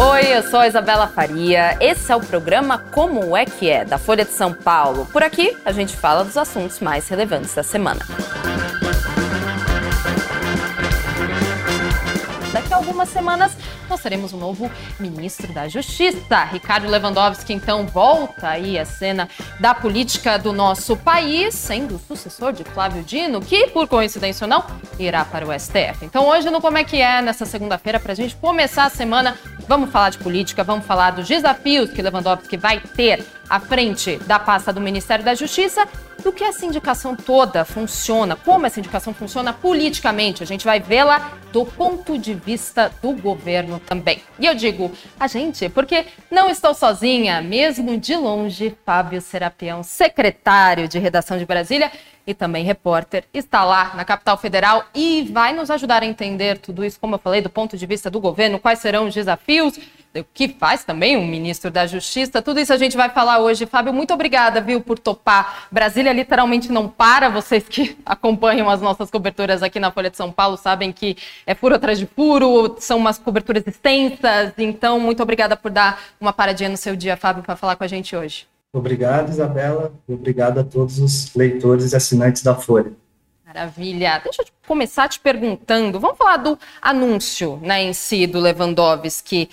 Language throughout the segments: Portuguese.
Oi, eu sou a Isabela Faria. Esse é o programa Como é que é, da Folha de São Paulo. Por aqui, a gente fala dos assuntos mais relevantes da semana. Semanas nós teremos um novo ministro da Justiça. Ricardo Lewandowski, então, volta aí à cena da política do nosso país, sendo o sucessor de Flávio Dino, que, por coincidência ou não, irá para o STF. Então, hoje, no Como é que é, nessa segunda-feira, para a gente começar a semana, vamos falar de política, vamos falar dos desafios que Lewandowski vai ter à frente da pasta do Ministério da Justiça do que essa indicação toda funciona, como essa indicação funciona politicamente. A gente vai vê-la do ponto de vista do governo também. E eu digo a gente porque não estou sozinha, mesmo de longe. Fábio Serapião, secretário de redação de Brasília e também repórter, está lá na capital federal e vai nos ajudar a entender tudo isso, como eu falei, do ponto de vista do governo, quais serão os desafios o que faz também um ministro da Justiça. Tudo isso a gente vai falar hoje. Fábio, muito obrigada, viu, por topar. Brasília literalmente não para. Vocês que acompanham as nossas coberturas aqui na Folha de São Paulo sabem que é furo atrás de furo, são umas coberturas extensas. Então, muito obrigada por dar uma paradinha no seu dia, Fábio, para falar com a gente hoje. Obrigado, Isabela. Obrigado a todos os leitores e assinantes da Folha. Maravilha. Deixa eu começar te perguntando. Vamos falar do anúncio né, em si do Lewandowski.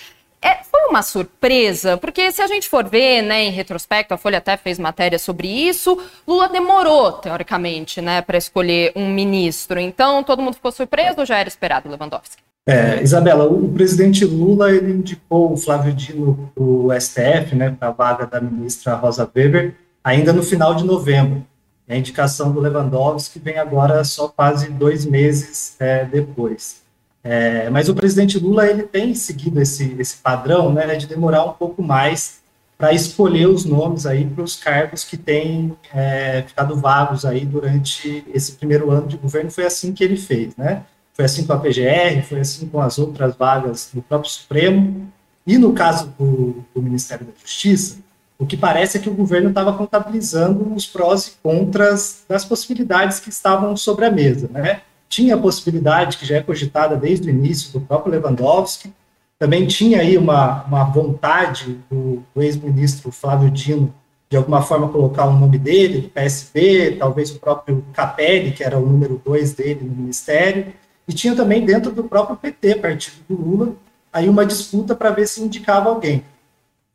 É, foi uma surpresa, porque se a gente for ver, né, em retrospecto, a Folha até fez matéria sobre isso, Lula demorou, teoricamente, né, para escolher um ministro. Então, todo mundo ficou surpreso ou já era esperado Lewandowski? É, Isabela, o presidente Lula ele indicou o Flávio Dino para o STF, né, para a vaga da ministra Rosa Weber, ainda no final de novembro. A indicação do Lewandowski vem agora só quase dois meses é, depois. É, mas o presidente Lula ele tem seguido esse, esse padrão né, de demorar um pouco mais para escolher os nomes aí para os cargos que têm é, ficado vagos aí durante esse primeiro ano de governo. Foi assim que ele fez, né? Foi assim com a PGR, foi assim com as outras vagas do próprio Supremo. E no caso do, do Ministério da Justiça, o que parece é que o governo estava contabilizando os prós e contras das possibilidades que estavam sobre a mesa, né? Tinha a possibilidade, que já é cogitada desde o início, do próprio Lewandowski, também tinha aí uma, uma vontade do, do ex-ministro Flávio Dino de alguma forma colocar o nome dele, do PSB, talvez o próprio Capelli, que era o número dois dele no ministério, e tinha também dentro do próprio PT, partido do Lula, aí uma disputa para ver se indicava alguém.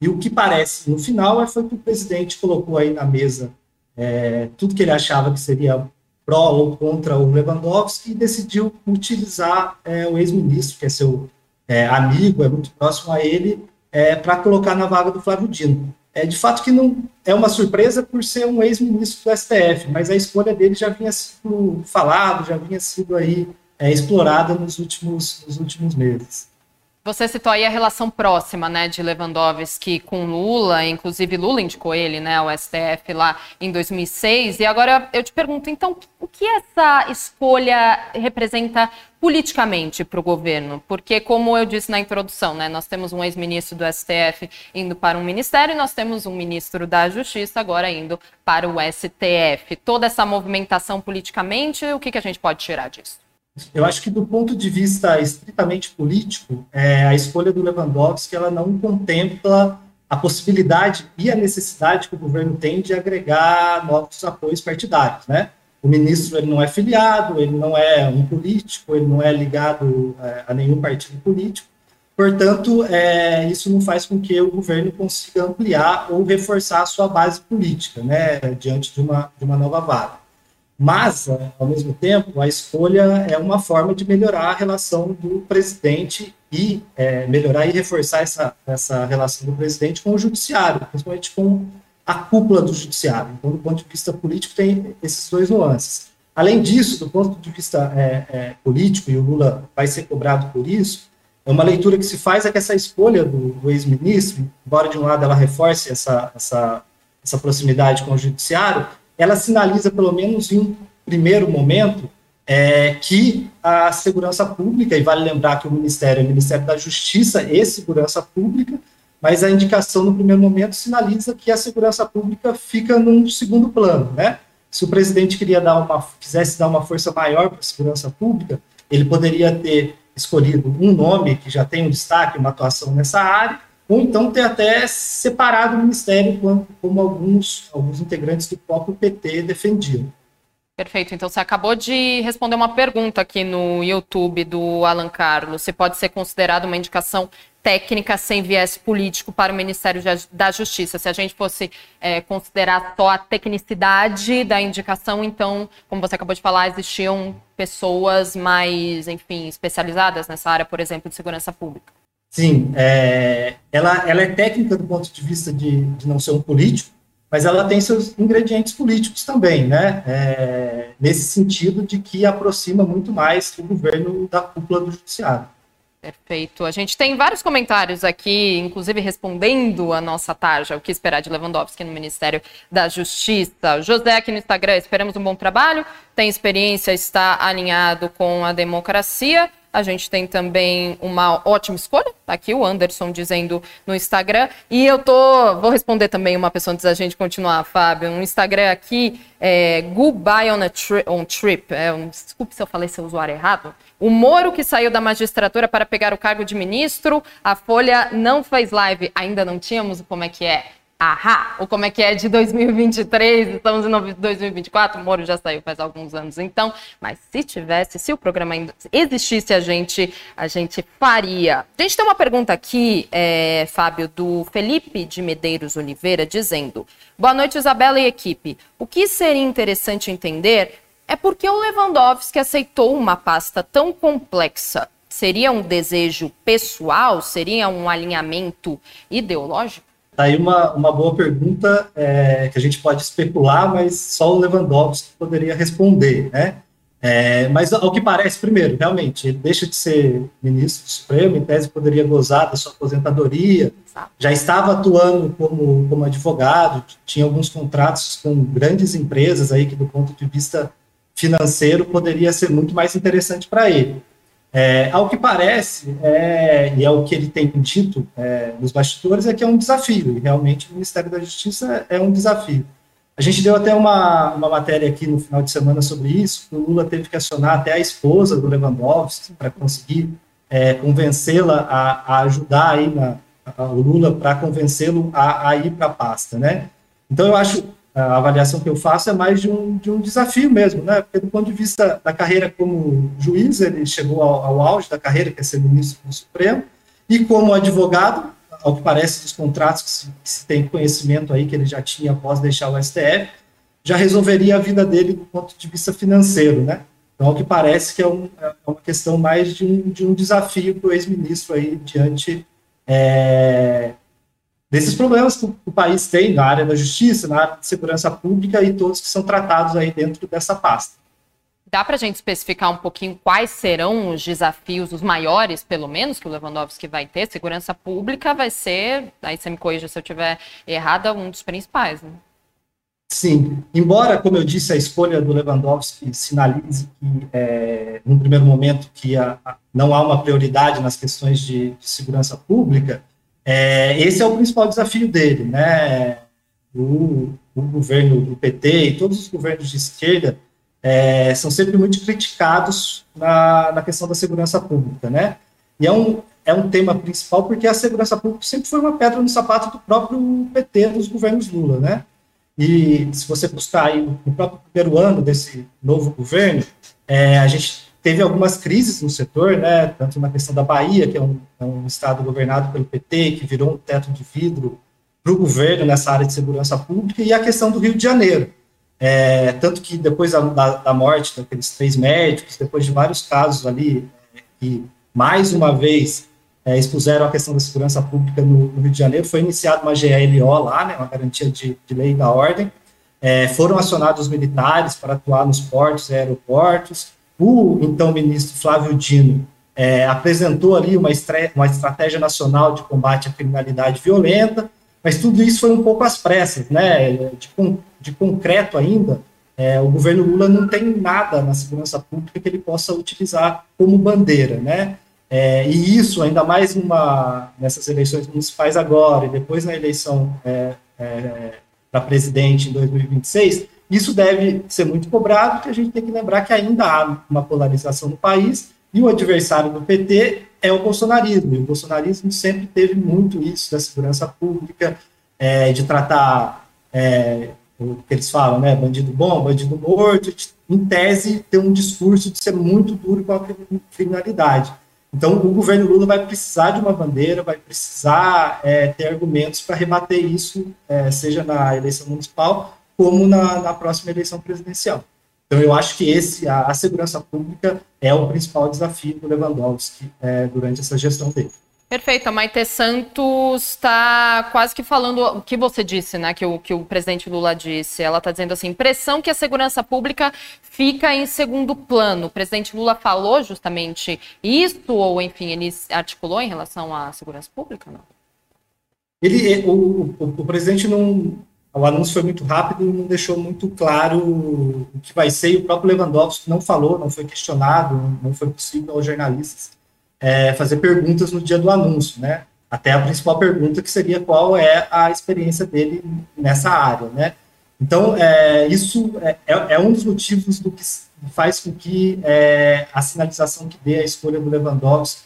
E o que parece no final é foi que o presidente colocou aí na mesa é, tudo que ele achava que seria pró ou contra o Lewandowski e decidiu utilizar é, o ex-ministro, que é seu é, amigo, é muito próximo a ele, é, para colocar na vaga do Flávio Dino. É, de fato que não é uma surpresa por ser um ex-ministro do STF, mas a escolha dele já vinha sido falado, já vinha sido aí é, explorada nos últimos, nos últimos meses. Você citou aí a relação próxima, né, de Lewandowski com Lula, inclusive Lula indicou ele, né, ao STF lá em 2006. E agora eu te pergunto, então, o que essa escolha representa politicamente para o governo? Porque, como eu disse na introdução, né, nós temos um ex-ministro do STF indo para um ministério e nós temos um ministro da Justiça agora indo para o STF. Toda essa movimentação politicamente, o que, que a gente pode tirar disso? Eu acho que do ponto de vista estritamente político, é, a escolha do Lewandowski ela não contempla a possibilidade e a necessidade que o governo tem de agregar novos apoios partidários, né? O ministro ele não é filiado, ele não é um político, ele não é ligado é, a nenhum partido político. Portanto, é, isso não faz com que o governo consiga ampliar ou reforçar a sua base política, né, diante de uma, de uma nova vaga. Mas, ao mesmo tempo, a escolha é uma forma de melhorar a relação do presidente e é, melhorar e reforçar essa, essa relação do presidente com o judiciário, principalmente com a cúpula do judiciário. Então, do ponto de vista político, tem esses dois nuances. Além disso, do ponto de vista é, é, político, e o Lula vai ser cobrado por isso, é uma leitura que se faz é que essa escolha do, do ex-ministro, embora de um lado ela reforce essa, essa, essa proximidade com o judiciário, ela sinaliza, pelo menos em um primeiro momento, é, que a segurança pública, e vale lembrar que o Ministério é o Ministério da Justiça e Segurança Pública, mas a indicação no primeiro momento sinaliza que a segurança pública fica num segundo plano, né? Se o presidente queria dar uma, quisesse dar uma força maior para a segurança pública, ele poderia ter escolhido um nome que já tem um destaque, uma atuação nessa área, ou então ter até separado o ministério, como, como alguns, alguns integrantes do próprio PT defendiam. Perfeito. Então, você acabou de responder uma pergunta aqui no YouTube do Alan Carlos. Se pode ser considerado uma indicação técnica sem viés político para o Ministério da Justiça. Se a gente fosse é, considerar só a tecnicidade da indicação, então, como você acabou de falar, existiam pessoas mais, enfim, especializadas nessa área, por exemplo, de segurança pública. Sim, é, ela, ela é técnica do ponto de vista de, de não ser um político, mas ela tem seus ingredientes políticos também, né? É, nesse sentido de que aproxima muito mais o governo da cúpula do judiciário. Perfeito. A gente tem vários comentários aqui, inclusive respondendo a nossa tarja, o que esperar de Lewandowski no Ministério da Justiça. José aqui no Instagram, esperamos um bom trabalho, tem experiência, está alinhado com a democracia. A gente tem também uma ótima escolha. Tá aqui o Anderson dizendo no Instagram. E eu tô. Vou responder também uma pessoa antes da gente continuar, Fábio. No Instagram aqui, é, Goodbye on a tri on Trip. É, um, desculpe se eu falei seu usuário errado. O Moro que saiu da magistratura para pegar o cargo de ministro. A Folha não fez live. Ainda não tínhamos como é que é. Ahá! Ou como é que é de 2023, estamos em 2024, o Moro já saiu faz alguns anos então, mas se tivesse, se o programa ainda existisse, a gente, a gente faria. A gente tem uma pergunta aqui, é, Fábio, do Felipe de Medeiros Oliveira, dizendo: Boa noite, Isabela e equipe. O que seria interessante entender é por que o Lewandowski aceitou uma pasta tão complexa. Seria um desejo pessoal? Seria um alinhamento ideológico? Tá aí uma, uma boa pergunta é, que a gente pode especular, mas só o Lewandowski poderia responder, né? É, mas ao que parece, primeiro, realmente, ele deixa de ser ministro do Supremo, em tese poderia gozar da sua aposentadoria, já estava atuando como, como advogado, tinha alguns contratos com grandes empresas aí que, do ponto de vista financeiro, poderia ser muito mais interessante para ele. É, ao que parece, é, e é o que ele tem dito é, nos bastidores, é que é um desafio, e realmente o Ministério da Justiça é um desafio. A gente deu até uma, uma matéria aqui no final de semana sobre isso, o Lula teve que acionar até a esposa do Lewandowski para conseguir é, convencê-la a, a, ajudar aí na, a, o Lula para convencê-lo a, a ir para a pasta, né? Então eu acho a avaliação que eu faço é mais de um, de um desafio mesmo, né? Porque do ponto de vista da carreira como juiz, ele chegou ao, ao auge da carreira, que é ser ministro do Supremo, e como advogado, ao que parece dos contratos que se, que se, tem conhecimento aí que ele já tinha após deixar o STF, já resolveria a vida dele do ponto de vista financeiro, né? Então, ao que parece que é, um, é uma questão mais de um, de um desafio para o ex-ministro aí diante é, desses problemas que o país tem na área da justiça, na área de segurança pública e todos que são tratados aí dentro dessa pasta. Dá para a gente especificar um pouquinho quais serão os desafios, os maiores, pelo menos, que o Lewandowski vai ter? Segurança pública vai ser, aí você me corrija se eu estiver errada, um dos principais, né? Sim, embora, como eu disse, a escolha do Lewandowski sinalize que, é, num primeiro momento, que a, a, não há uma prioridade nas questões de, de segurança pública, é, esse é o principal desafio dele, né? O, o, governo do PT e todos os governos de esquerda é, são sempre muito criticados na, na questão da segurança pública, né? E é um, é um tema principal porque a segurança pública sempre foi uma pedra no sapato do próprio PT, dos governos Lula, né? E se você buscar aí no próprio primeiro ano desse novo governo, é, a gente teve algumas crises no setor, né, tanto na questão da Bahia, que é um, é um estado governado pelo PT, que virou um teto de vidro para o governo nessa área de segurança pública, e a questão do Rio de Janeiro. É, tanto que depois da, da, morte daqueles três médicos, depois de vários casos ali, que mais uma vez é, expuseram a questão da segurança pública no, no, Rio de Janeiro, foi iniciada uma GLO lá, né, uma garantia de, de lei da ordem, é, foram acionados os militares para atuar nos portos e aeroportos, o então ministro Flávio Dino é, apresentou ali uma, uma estratégia nacional de combate à criminalidade violenta, mas tudo isso foi um pouco às pressas, né? De, de concreto ainda, é, o governo Lula não tem nada na segurança pública que ele possa utilizar como bandeira, né? É, e isso, ainda mais numa, nessas eleições municipais agora, e depois na eleição é, é para presidente em 2026, isso deve ser muito cobrado, porque a gente tem que lembrar que ainda há uma polarização no país E o adversário do PT é o bolsonarismo. E o bolsonarismo sempre teve muito isso da segurança pública, é, de tratar é, o que eles falam, né, bandido bom, bandido morto, em tese, ter um discurso de ser muito duro com a criminalidade. Então, o governo Lula vai precisar de uma bandeira, vai precisar é, ter argumentos para rebater isso, é, seja na eleição municipal como na, na, próxima eleição presidencial. Então, eu acho que esse, a, a segurança pública é o principal desafio do Lewandowski é, durante essa gestão dele. Perfeito. A Maite Santos está quase que falando o que você disse, né? Que o, que o presidente Lula disse. Ela está dizendo assim: impressão que a segurança pública fica em segundo plano. O presidente Lula falou justamente isso, ou enfim, ele articulou em relação à segurança pública? Não? Ele, o, o, o presidente não. O anúncio foi muito rápido e não deixou muito claro o que vai ser. E o próprio Lewandowski não falou, não foi questionado, não foi possível aos jornalistas é, fazer perguntas no dia do anúncio, né? Até a principal pergunta que seria qual é a experiência dele nessa área, né? Então, é, isso é, é, um dos motivos do que faz com que é, a sinalização que dê a escolha do Lewandowski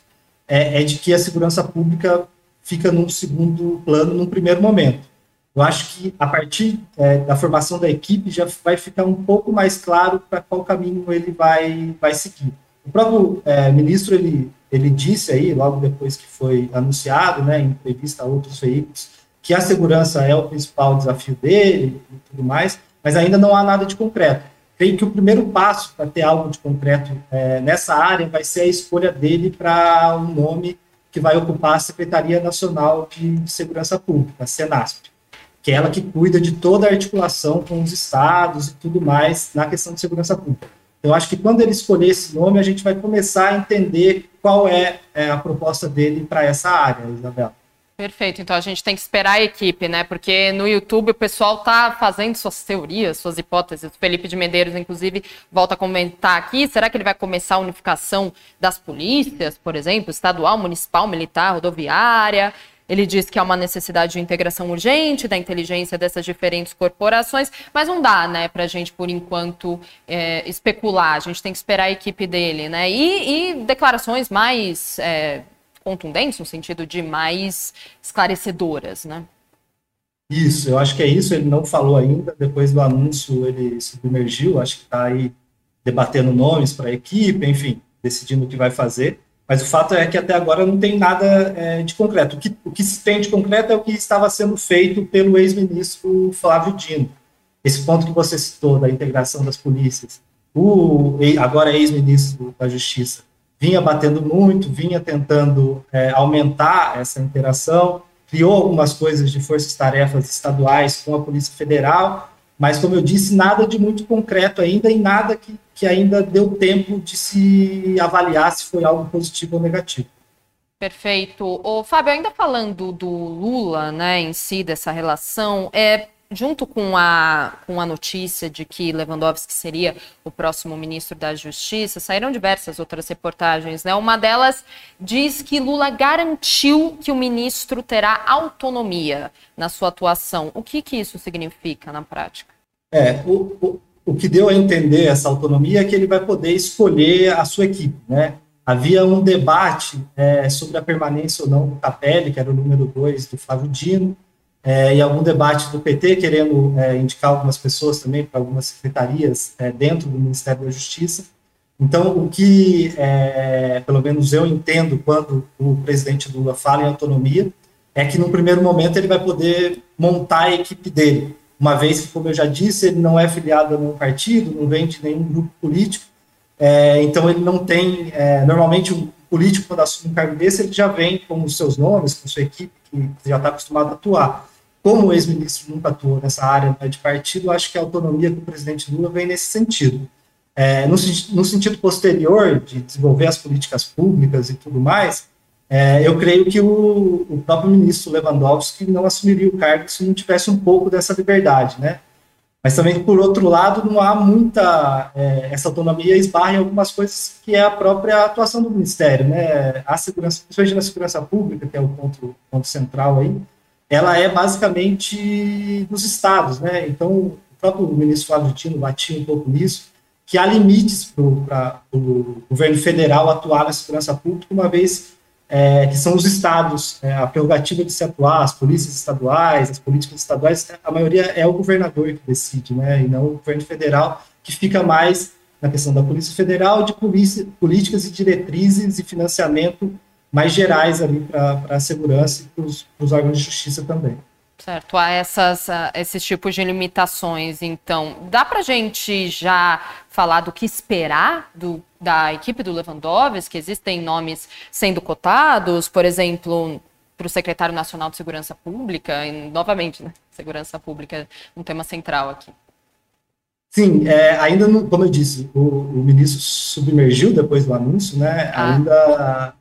é, é, de que a segurança pública fica num segundo plano, num primeiro momento. Eu acho que a partir é, da formação da equipe já vai ficar um pouco mais claro para qual caminho ele vai, vai seguir. O próprio é, ministro ele ele disse aí, logo depois que foi anunciado, né, em entrevista a outros veículos, que a segurança é o principal desafio dele e tudo mais, mas ainda não há nada de concreto. Creio que o primeiro passo para ter algo de concreto é, nessa área vai ser a escolha dele para um nome que vai ocupar a Secretaria Nacional de Segurança Pública, a Senasp, que é ela que cuida de toda a articulação com os estados e tudo mais na questão de segurança pública. Eu acho que quando ele escolher esse nome, a gente vai começar a entender qual é, é a proposta dele para essa área, Isabela. Perfeito, então a gente tem que esperar a equipe, né? Porque no YouTube o pessoal tá fazendo suas teorias, suas hipóteses. O Felipe de Medeiros, inclusive, volta a comentar aqui. Será que ele vai começar a unificação das polícias, por exemplo, estadual, municipal, militar, rodoviária? Ele diz que há uma necessidade de integração urgente da inteligência dessas diferentes corporações, mas não dá, né, para a gente, por enquanto, é, especular. A gente tem que esperar a equipe dele, né? E, e declarações mais é, contundentes, no sentido de mais esclarecedoras, né? Isso, eu acho que é isso. Ele não falou ainda. Depois do anúncio, ele submergiu. Acho que está aí debatendo nomes para a equipe, enfim, decidindo o que vai fazer. Mas o fato é que até agora não tem nada é, de concreto. O que, o que se tem de concreto é o que estava sendo feito pelo ex-ministro Flávio Dino. Esse ponto que você citou da integração das polícias. O agora ex-ministro da Justiça vinha batendo muito, vinha tentando é, aumentar essa interação, criou algumas coisas de forças-tarefas estaduais com a Polícia Federal, mas, como eu disse, nada de muito concreto ainda e nada que, que ainda deu tempo de se avaliar se foi algo positivo ou negativo. Perfeito. O Fábio, ainda falando do Lula, né, em si, dessa relação, é, junto com a, com a notícia de que Lewandowski seria o próximo ministro da Justiça, saíram diversas outras reportagens. Né? Uma delas diz que Lula garantiu que o ministro terá autonomia na sua atuação. O que, que isso significa na prática? É, o, o, o que deu a entender essa autonomia é que ele vai poder escolher a sua equipe, né? Havia um debate é, sobre a permanência ou não do Capelli, que era o número dois do Flávio Dino, é, e algum debate do PT querendo é, indicar algumas pessoas também para algumas secretarias é, dentro do Ministério da Justiça. Então, o que, é, pelo menos eu entendo quando o presidente Lula fala em autonomia, é que no primeiro momento ele vai poder montar a equipe dele, uma vez que, como eu já disse, ele não é filiado a nenhum partido, não vem de nenhum grupo político, é, então ele não tem, é, normalmente o político quando assume um cargo desse, ele já vem com os seus nomes, com sua equipe, que já está acostumado a atuar. Como o ex-ministro nunca atuou nessa área de partido, acho que a autonomia do presidente Lula vem nesse sentido. É, no, no, sentido posterior de desenvolver as políticas públicas e tudo mais, é, eu creio que o, o, próprio ministro Lewandowski não assumiria o cargo se não tivesse um pouco dessa liberdade, né? Mas também, por outro lado, não há muita. É, essa autonomia esbarra em algumas coisas que é a própria atuação do Ministério, né? A segurança, principalmente na segurança pública, que é o ponto, ponto central aí, ela é basicamente dos estados, né? Então, o próprio ministro Flávio batia um pouco nisso, que há limites para o governo federal atuar na segurança pública, uma vez é, que são os estados, é, a prerrogativa de se atuar, as polícias estaduais, as políticas estaduais, a maioria é o governador que decide, né, e não o governo federal, que fica mais na questão da Polícia Federal, de polícia, políticas e diretrizes e financiamento mais gerais ali para a segurança e para os órgãos de justiça também. Certo, há essas, esses tipos de limitações, então, dá para a gente já falar do que esperar do, da equipe do Lewandowski? Existem nomes sendo cotados, por exemplo, para o secretário nacional de Segurança Pública, e, novamente, né, segurança pública, um tema central aqui. Sim, é, ainda, não, como eu disse, o, o, ministro submergiu depois do anúncio, né? Ah. Ainda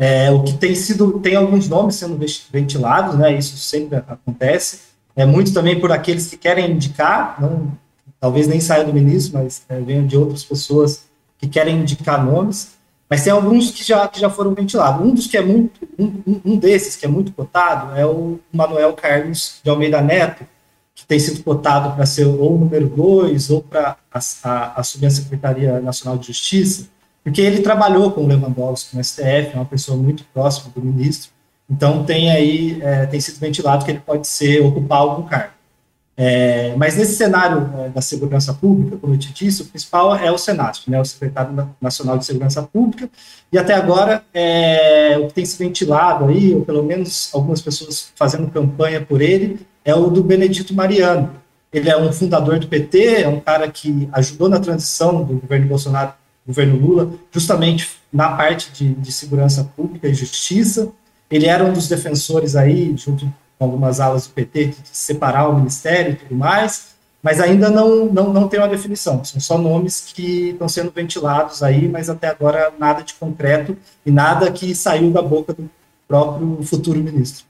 é, o que tem sido, tem alguns nomes sendo ventilados, né? Isso sempre acontece. É muito também por aqueles que querem indicar, não, talvez nem saia do ministro, mas é, venham de outras pessoas que querem indicar nomes. Mas tem alguns que já, que já foram ventilados. Um dos que é muito, um, um desses que é muito cotado é o Manuel Carlos de Almeida Neto, que tem sido cotado para ser ou número dois ou para assumir a Secretaria Nacional de Justiça porque ele trabalhou com o Lewandowski no STF, é uma pessoa muito próxima do ministro, então tem aí, é, tem sido ventilado que ele pode ser, ocupar algum cargo. É, mas nesse cenário é, da segurança pública, como eu te disse, o principal é o Senado, né, o secretário nacional de segurança pública, e até agora é, o que tem se ventilado aí, ou pelo menos algumas pessoas fazendo campanha por ele, é o do Benedito Mariano. Ele é um fundador do PT, é um cara que ajudou na transição do governo Bolsonaro governo Lula, justamente na parte de, de, segurança pública e justiça. Ele era um dos defensores aí, junto com algumas alas do PT, de separar o ministério e tudo mais, mas ainda não, não, não tem uma definição. São só nomes que estão sendo ventilados aí, mas até agora nada de concreto e nada que saiu da boca do próprio futuro ministro.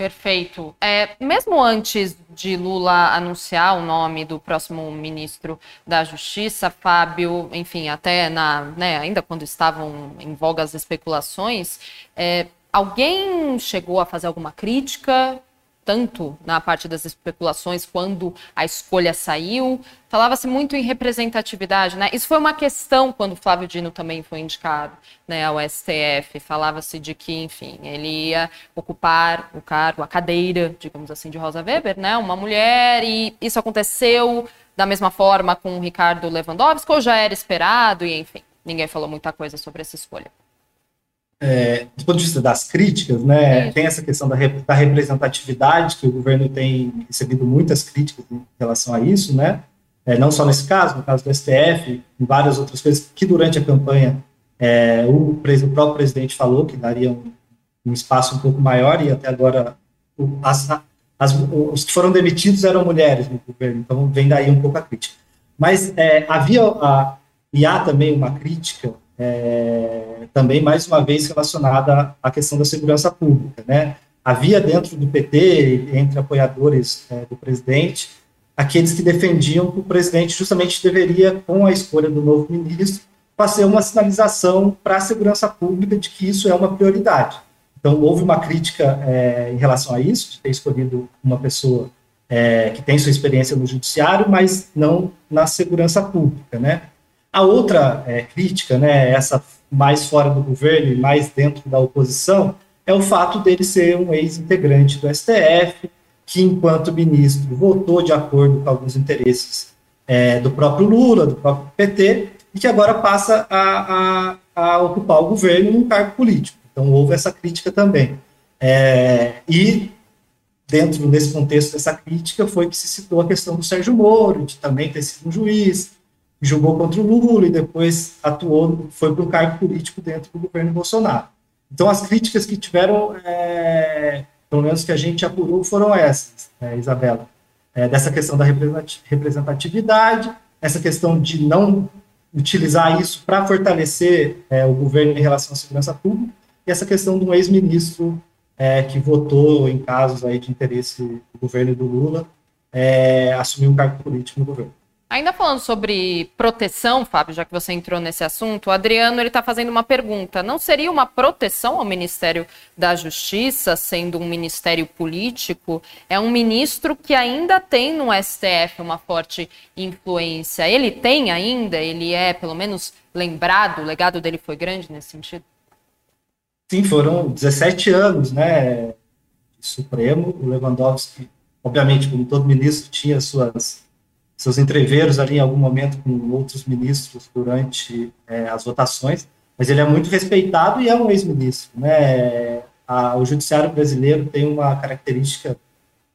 Perfeito. É, mesmo antes de Lula anunciar o nome do próximo ministro da Justiça, Fábio, enfim, até na, né, ainda quando estavam em voga as especulações, é, alguém chegou a fazer alguma crítica tanto na parte das especulações quando a escolha saiu. Falava-se muito em representatividade, né? Isso foi uma questão quando Flávio Dino também foi indicado né, ao STF. Falava-se de que, enfim, ele ia ocupar o cargo, a cadeira, digamos assim, de Rosa Weber, né? Uma mulher, e isso aconteceu da mesma forma com o Ricardo Lewandowski, ou já era esperado, e enfim, ninguém falou muita coisa sobre essa escolha é, do ponto de vista das críticas, né, tem essa questão da, da, representatividade, que o governo tem recebido muitas críticas em relação a isso, né, é, não só nesse caso, no caso do STF, em várias outras coisas, que durante a campanha é, o, o, próprio presidente falou que daria um, um, espaço um pouco maior, e até agora o, as, as, os que foram demitidos eram mulheres no governo, então vem daí um pouco a crítica. Mas é, havia, a, e há também uma crítica é, também, mais uma vez, relacionada à questão da segurança pública. Né? Havia dentro do PT, entre apoiadores é, do presidente, aqueles que defendiam que o presidente justamente deveria, com a escolha do novo ministro, fazer uma sinalização para a segurança pública de que isso é uma prioridade. Então, houve uma crítica é, em relação a isso, de ter escolhido uma pessoa é, que tem sua experiência no judiciário, mas não na segurança pública, né? A outra é, crítica, né, essa mais fora do governo e mais dentro da oposição, é o fato dele ser um ex-integrante do STF, que, enquanto ministro, votou de acordo com alguns interesses é, do próprio Lula, do próprio PT, e que agora passa a, a, a ocupar o governo num cargo político. Então, houve essa crítica também. É, e, dentro desse contexto dessa crítica, foi que se citou a questão do Sérgio Moro, de também ter sido um juiz, jogou contra o Lula e depois atuou, foi para um cargo político dentro do governo Bolsonaro. Então, as críticas que tiveram, é, pelo menos que a gente apurou, foram essas, é, Isabela. É, dessa questão da representatividade, essa questão de não utilizar isso para fortalecer é, o governo em relação à segurança pública, e essa questão um ex-ministro é, que votou em casos aí de interesse do governo do Lula, é, assumir um cargo político no governo. Ainda falando sobre proteção, Fábio, já que você entrou nesse assunto, o Adriano ele está fazendo uma pergunta. Não seria uma proteção ao Ministério da Justiça, sendo um ministério político? É um ministro que ainda tem no STF uma forte influência. Ele tem ainda? Ele é, pelo menos, lembrado? O legado dele foi grande nesse sentido? Sim, foram 17 anos, né? Supremo, o Lewandowski, obviamente, como todo ministro, tinha suas seus entreveros ali em algum momento com outros ministros durante é, as votações, mas ele é muito respeitado e é um ex-ministro. Né? O judiciário brasileiro tem uma característica,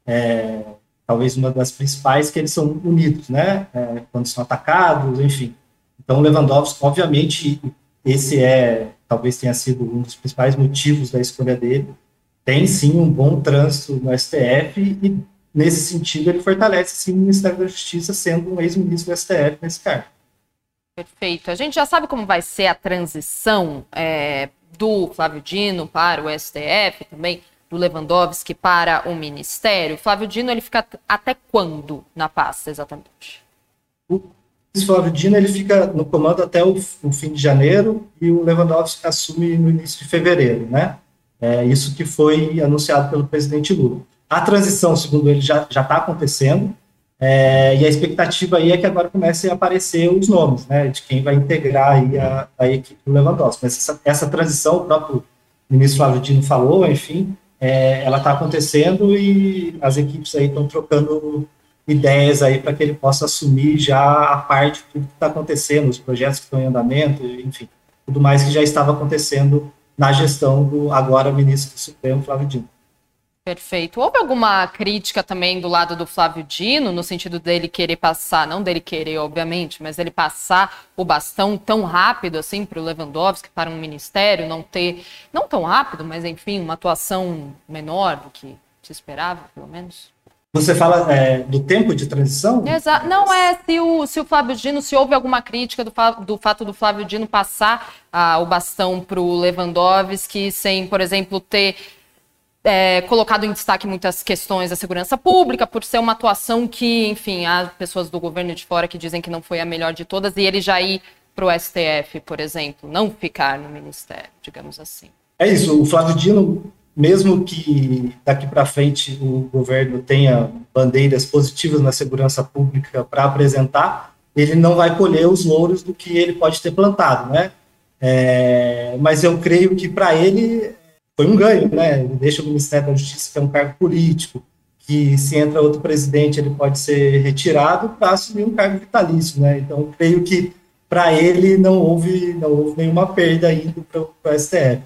é, talvez uma das principais, que eles são unidos, né? É, quando são atacados, enfim. Então, Lewandowski, obviamente, esse é, talvez tenha sido um dos principais motivos da escolha dele. Tem sim um bom trânsito no STF e nesse sentido, ele fortalece sim o Ministério da Justiça, sendo um ex-ministro do STF nesse cargo. Perfeito. A gente já sabe como vai ser a transição é, do Flávio Dino para o STF, também do Lewandowski para o Ministério. Flávio Dino, ele fica até quando na pasta, exatamente? O Flávio Dino, ele fica no comando até o, o fim de janeiro e o Lewandowski assume no início de fevereiro, né? É isso que foi anunciado pelo presidente Lula. A transição, segundo ele, já está acontecendo, é, e a expectativa aí é que agora comecem a aparecer os nomes, né, de quem vai integrar aí a, a equipe do Lewandowski. Mas essa, essa transição, o próprio ministro Flávio Dino falou, enfim, é, ela está acontecendo e as equipes aí estão trocando ideias aí para que ele possa assumir já a parte tudo que está acontecendo, os projetos que estão em andamento, enfim, tudo mais que já estava acontecendo na gestão do agora ministro do Supremo, Flávio Dino. Perfeito. Houve alguma crítica também do lado do Flávio Dino, no sentido dele querer passar, não dele querer, obviamente, mas dele passar o bastão tão rápido assim para o Lewandowski, para um ministério, não ter, não tão rápido, mas enfim, uma atuação menor do que se esperava, pelo menos? Você fala é, do tempo de transição? Exato. Não é se o, se o Flávio Dino, se houve alguma crítica do, do fato do Flávio Dino passar ah, o bastão para o Lewandowski, sem, por exemplo, ter é, colocado em destaque muitas questões da segurança pública, por ser uma atuação que, enfim, há pessoas do governo de fora que dizem que não foi a melhor de todas, e ele já ir para o STF, por exemplo, não ficar no ministério, digamos assim. É isso, o Flávio Dino, mesmo que daqui para frente o governo tenha bandeiras positivas na segurança pública para apresentar, ele não vai colher os louros do que ele pode ter plantado, né? É, mas eu creio que para ele foi um ganho, né? Deixa o Ministério da Justiça, que é um cargo político, que se entra outro presidente, ele pode ser retirado para assumir um cargo vitalício, né? Então, creio que para ele não houve, não houve nenhuma perda indo para o STF.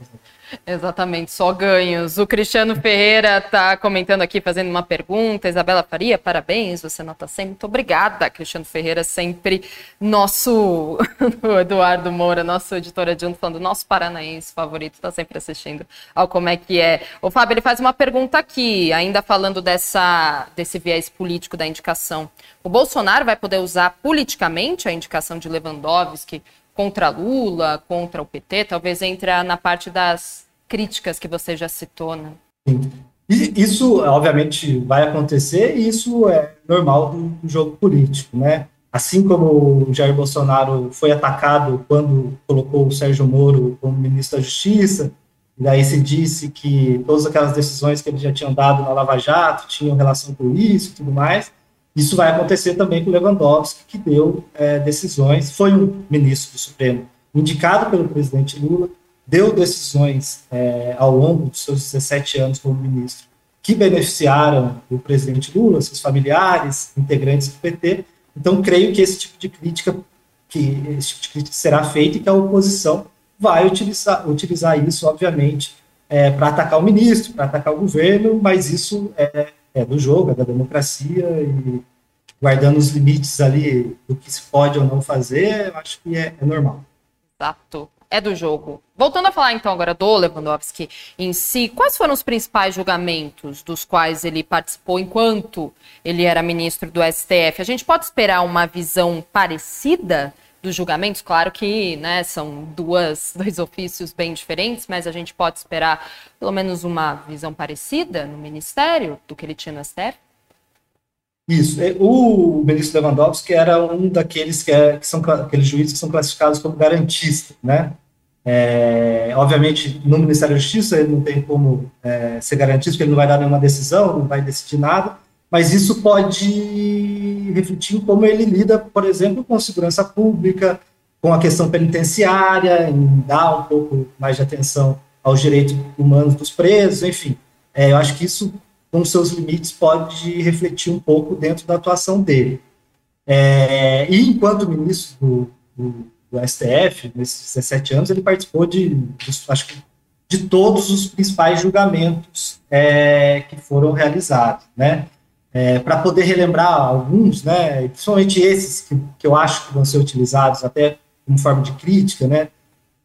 Exatamente, só ganhos. O Cristiano Ferreira está comentando aqui, fazendo uma pergunta. Isabela Faria, parabéns, você nota 100. Muito obrigada, Cristiano Ferreira, sempre nosso Eduardo Moura, nosso editor adjunto, falando nosso paranaense favorito, está sempre assistindo ao Como é que é. O Fábio, ele faz uma pergunta aqui, ainda falando dessa, desse viés político da indicação. O Bolsonaro vai poder usar politicamente a indicação de Lewandowski contra Lula, contra o PT, talvez entre na parte das críticas que você já citou, né? Sim. E isso, obviamente, vai acontecer e isso é normal do, jogo político, né? Assim como o Jair Bolsonaro foi atacado quando colocou o Sérgio Moro como ministro da Justiça, e daí se disse que todas aquelas decisões que ele já tinha dado na Lava Jato tinham relação com isso e tudo mais, isso vai acontecer também com Lewandowski, que deu é, decisões, foi um ministro do Supremo indicado pelo presidente Lula, deu decisões é, ao longo dos seus 17 anos como ministro que beneficiaram o presidente Lula, seus familiares, integrantes do PT. Então, creio que esse tipo de crítica, que esse tipo de crítica será feita e que a oposição vai utilizar, utilizar isso, obviamente, é, para atacar o ministro, para atacar o governo, mas isso é, é, do jogo, é da democracia e guardando os limites ali do que se pode ou não fazer, eu acho que é, é normal. Exato. É do jogo. Voltando a falar então agora do Lewandowski em si, quais foram os principais julgamentos dos quais ele participou enquanto ele era ministro do STF? A gente pode esperar uma visão parecida dos julgamentos? Claro que né, são duas, dois ofícios bem diferentes, mas a gente pode esperar pelo menos uma visão parecida no Ministério do que ele tinha no STF? Isso. O ministro Lewandowski era um daqueles que, é, que são aqueles juízes que são classificados como garantistas, né? É, obviamente, no Ministério da Justiça ele não tem como é, ser garantido, porque ele não vai dar nenhuma decisão, não vai decidir nada, mas isso pode refletir em como ele lida, por exemplo, com segurança pública, com a questão penitenciária, em dar um pouco mais de atenção aos direitos humanos dos presos, enfim. É, eu acho que isso com seus limites, pode refletir um pouco dentro da atuação dele. É, e enquanto ministro do, do, do, STF, nesses 17 anos, ele participou de, de acho que, de todos os principais julgamentos é, que foram realizados, né? É, Para poder relembrar alguns, né, principalmente esses que, que eu acho que vão ser utilizados até como forma de crítica, né,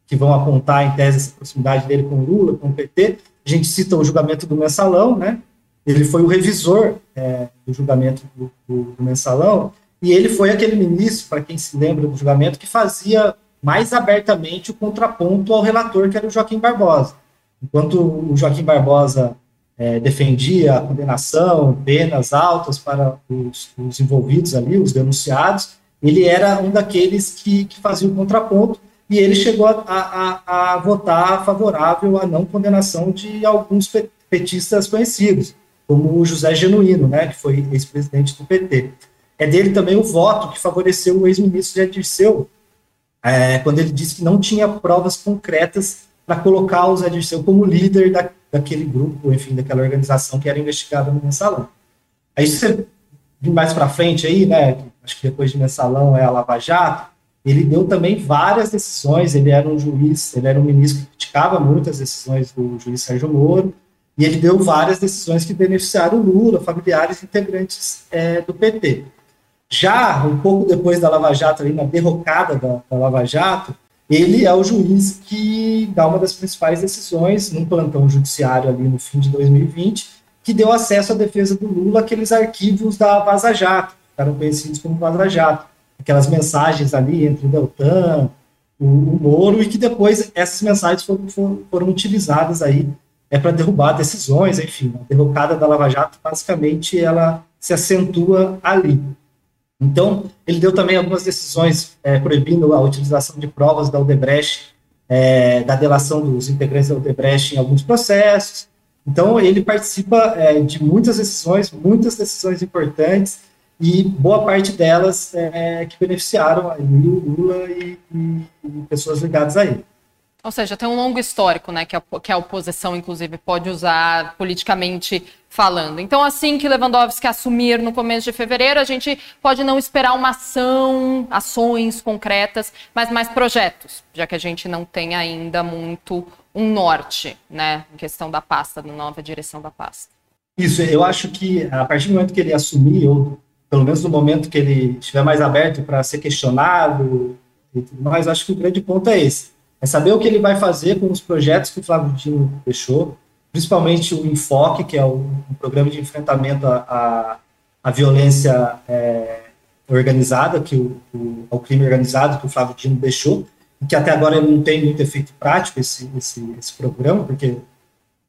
que vão apontar em tese essa proximidade dele com o Lula, com o PT, a gente cita o julgamento do mensalão, né, ele foi o revisor é, do julgamento do, do, do, mensalão, e ele foi aquele ministro, para quem se lembra do julgamento, que fazia mais abertamente o contraponto ao relator, que era o Joaquim Barbosa. Enquanto o Joaquim Barbosa é, defendia a condenação, penas altas para os, os, envolvidos ali, os denunciados, ele era um daqueles que, que fazia o contraponto, e ele chegou a, a, a votar favorável à não condenação de alguns petistas conhecidos como o José Genuíno, né, que foi ex-presidente do PT. É dele também o voto que favoreceu o ex-ministro Zé Dirceu, é, quando ele disse que não tinha provas concretas para colocar o Zé Dirceu como líder da, daquele grupo, enfim, daquela organização que era investigada no mensalão. Aí você vir mais para frente aí, né, acho que depois de mensalão é a Lava Jato, ele deu também várias decisões, ele era um juiz, ele era um ministro que criticava muitas decisões do juiz Sérgio Moro, e ele deu várias decisões que beneficiaram Lula, familiares integrantes é, do PT. Já um pouco depois da Lava Jato, ali na derrocada da, da, Lava Jato, ele é o juiz que dá uma das principais decisões num plantão judiciário ali no fim de 2020, que deu acesso à defesa do Lula àqueles arquivos da Vaza Jato, que eram conhecidos como Vaza Jato, aquelas mensagens ali entre o Deltan, o, o Moro, e que depois essas mensagens foram, foram, foram utilizadas aí é para derrubar decisões, enfim, a derrocada da Lava Jato, basicamente, ela se acentua ali. Então, ele deu também algumas decisões é, proibindo a utilização de provas da Odebrecht, é, da delação dos integrantes da Odebrecht em alguns processos. Então, ele participa é, de muitas decisões, muitas decisões importantes, e boa parte delas é, que beneficiaram o Lula e, e, e pessoas ligadas a ele. Ou seja, tem um longo histórico, né, que a, que a oposição, inclusive, pode usar politicamente falando. Então, assim que Lewandowski assumir no começo de fevereiro, a gente pode não esperar uma ação, ações concretas, mas mais projetos, já que a gente não tem ainda muito um norte, né, em questão da pasta, da nova direção da pasta. Isso, eu acho que a partir do momento que ele assumir, ou pelo menos no momento que ele estiver mais aberto para ser questionado e tudo mais, acho que o grande ponto é esse é saber o que ele vai fazer com os projetos que o Flávio Dino deixou, principalmente o Enfoque, que é um, programa de enfrentamento à, violência é, organizada, que o, o, ao crime organizado que o Flávio Dino deixou, que até agora não tem muito efeito prático esse, esse, esse programa, porque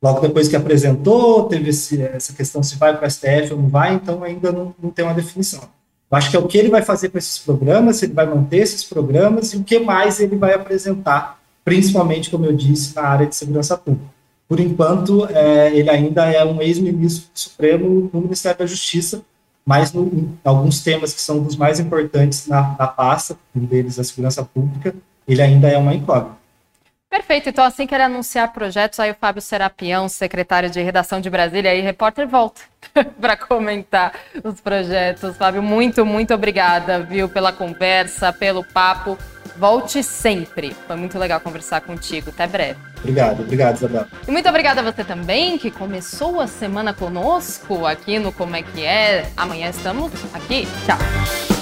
logo depois que apresentou, teve esse, essa questão se vai para o STF ou não vai, então ainda não, não tem uma definição. Eu acho que é o que ele vai fazer com esses programas, se ele vai manter esses programas e o que mais ele vai apresentar principalmente, como eu disse, na área de segurança pública. Por enquanto, é, ele ainda é um ex-ministro supremo no Ministério da Justiça, mas no, em alguns temas que são dos mais importantes na, na pasta, um deles a segurança pública, ele ainda é uma incógnita. Perfeito. Então, assim que ele anunciar projetos, aí o Fábio Serapião, secretário de redação de Brasília, aí repórter volta para comentar os projetos. Fábio, muito, muito obrigada, viu, pela conversa, pelo papo. Volte sempre. Foi muito legal conversar contigo. Até breve. Obrigado, obrigado, Isabel. E muito obrigada a você também que começou a semana conosco aqui no Como é que é. Amanhã estamos aqui. Tchau.